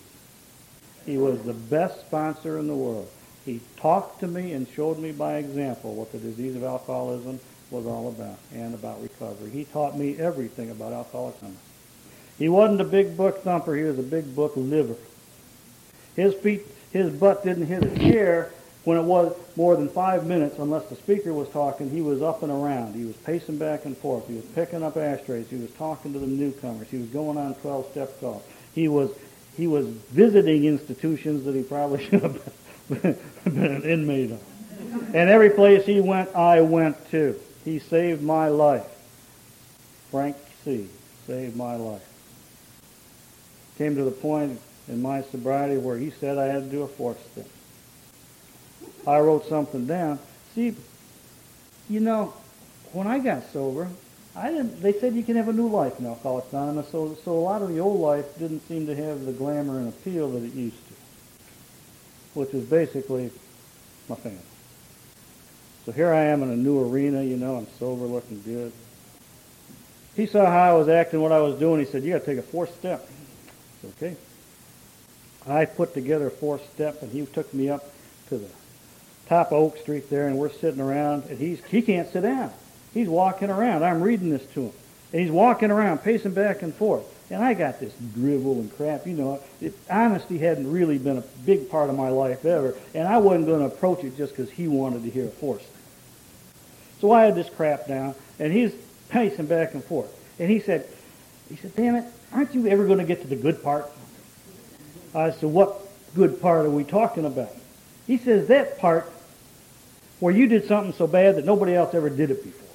He was the best sponsor in the world. He talked to me and showed me by example what the disease of alcoholism was all about and about recovery. He taught me everything about alcoholism. He wasn't a big book thumper. He was a big book liver. His feet, his butt didn't hit a chair when it was more than five minutes, unless the speaker was talking, he was up and around. He was pacing back and forth. He was picking up ashtrays. He was talking to the newcomers. He was going on 12-step calls. He was he was visiting institutions that he probably should have been, been an inmate of. And every place he went, I went too. He saved my life. Frank C. saved my life. Came to the point in my sobriety where he said I had to do a fourth step. I wrote something down. See, you know, when I got sober, I didn't. They said you can have a new life in Alcoholics Anonymous, so so a lot of the old life didn't seem to have the glamour and appeal that it used to, which was basically my family. So here I am in a new arena. You know, I'm sober, looking good. He saw how I was acting, what I was doing. He said, "You got to take a fourth step." Okay. I put together a fourth step, and he took me up to the top of Oak Street there, and we're sitting around, and he's he can't sit down. He's walking around. I'm reading this to him, and he's walking around, pacing back and forth. And I got this drivel and crap, you know. It, honesty hadn't really been a big part of my life ever, and I wasn't going to approach it just because he wanted to hear a force. So I had this crap down, and he's pacing back and forth. And he said, he said, damn it, aren't you ever going to get to the good part? I said, what good part are we talking about? He says, that part where you did something so bad that nobody else ever did it before.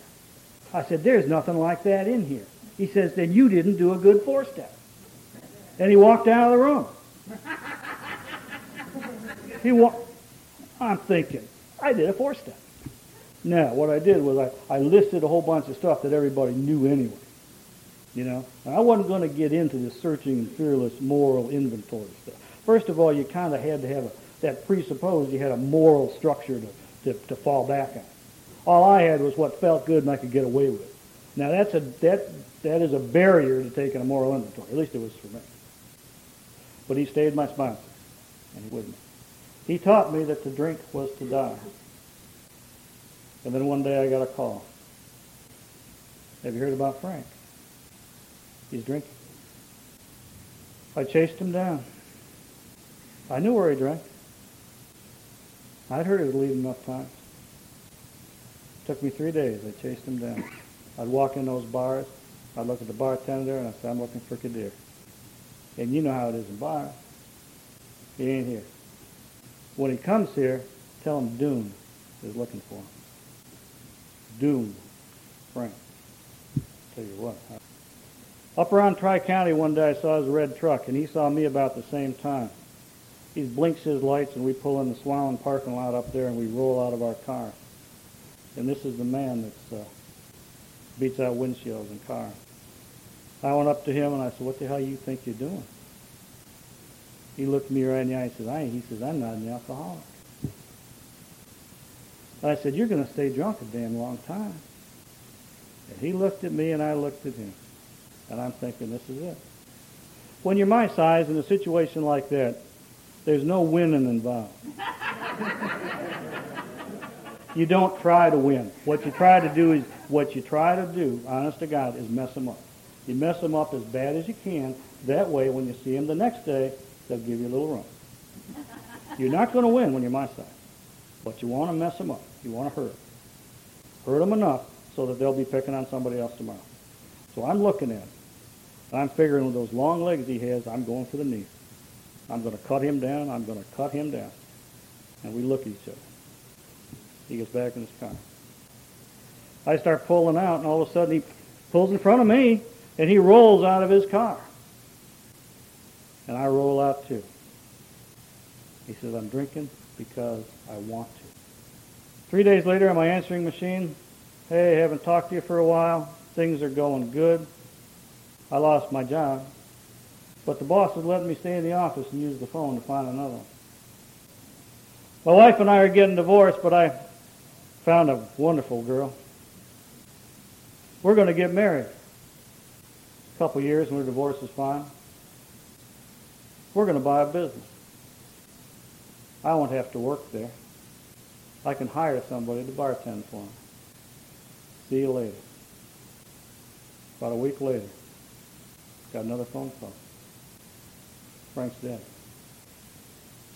I said, there's nothing like that in here. He says, then you didn't do a good four-step. And he walked out of the room. he walked. I'm thinking, I did a four-step. Now, what I did was I, I listed a whole bunch of stuff that everybody knew anyway. You know, I wasn't going to get into this searching and fearless moral inventory stuff. First of all, you kind of had to have a, that presupposed you had a moral structure to to, to fall back on. All I had was what felt good and I could get away with. Now that's a that that is a barrier to taking a moral inventory. At least it was for me. But he stayed my sponsor, and he wouldn't. He taught me that to drink was to die. And then one day I got a call. Have you heard about Frank? He's drinking. I chased him down. I knew where he drank. I'd heard he was leaving enough times. Took me three days. I chased him down. I'd walk in those bars. I'd look at the bartender and I'd say, I'm looking for Kadir. And you know how it is in bars. He ain't here. When he comes here, Tell him Doom is looking for him. Doom, Frank. Tell you what. Up around Tri County one day, I saw his red truck, and he saw me about the same time. He blinks his lights, and we pull in the Swallen's parking lot up there, and we roll out of our car. And this is the man that uh, beats out windshields and cars. I went up to him and I said, "What the hell you think you're doing?" He looked me right in the eye and said, "I." He says, "I'm not an alcoholic." I said, "You're going to stay drunk a damn long time." And he looked at me and I looked at him, and I'm thinking, "This is it." When you're my size in a situation like that, there's no winning involved. you don't try to win. What you try to do is what you try to do, honest to God, is mess them up. You mess them up as bad as you can. That way, when you see them the next day, they'll give you a little run. You're not going to win when you're my size, but you want to mess them up. You want to hurt. Hurt them enough so that they'll be picking on somebody else tomorrow. So I'm looking at him. And I'm figuring with those long legs he has, I'm going for the knee. I'm going to cut him down. I'm going to cut him down. And we look at each other. He gets back in his car. I start pulling out, and all of a sudden he pulls in front of me, and he rolls out of his car. And I roll out too. He says, I'm drinking because I want to. Three days later on my answering machine, hey, haven't talked to you for a while. Things are going good. I lost my job. But the boss had let me stay in the office and use the phone to find another one. My wife and I are getting divorced, but I found a wonderful girl. We're going to get married. A couple years when the divorce is fine. We're going to buy a business. I won't have to work there. I can hire somebody to bartend for me. See you later. About a week later, got another phone call. Frank's dead.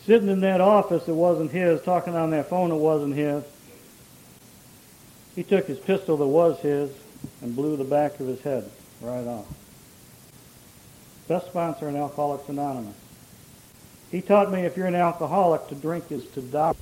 Sitting in that office that wasn't his, talking on that phone that wasn't his, he took his pistol that was his and blew the back of his head right off. Best sponsor in Alcoholics Anonymous. He taught me if you're an alcoholic, to drink is to die.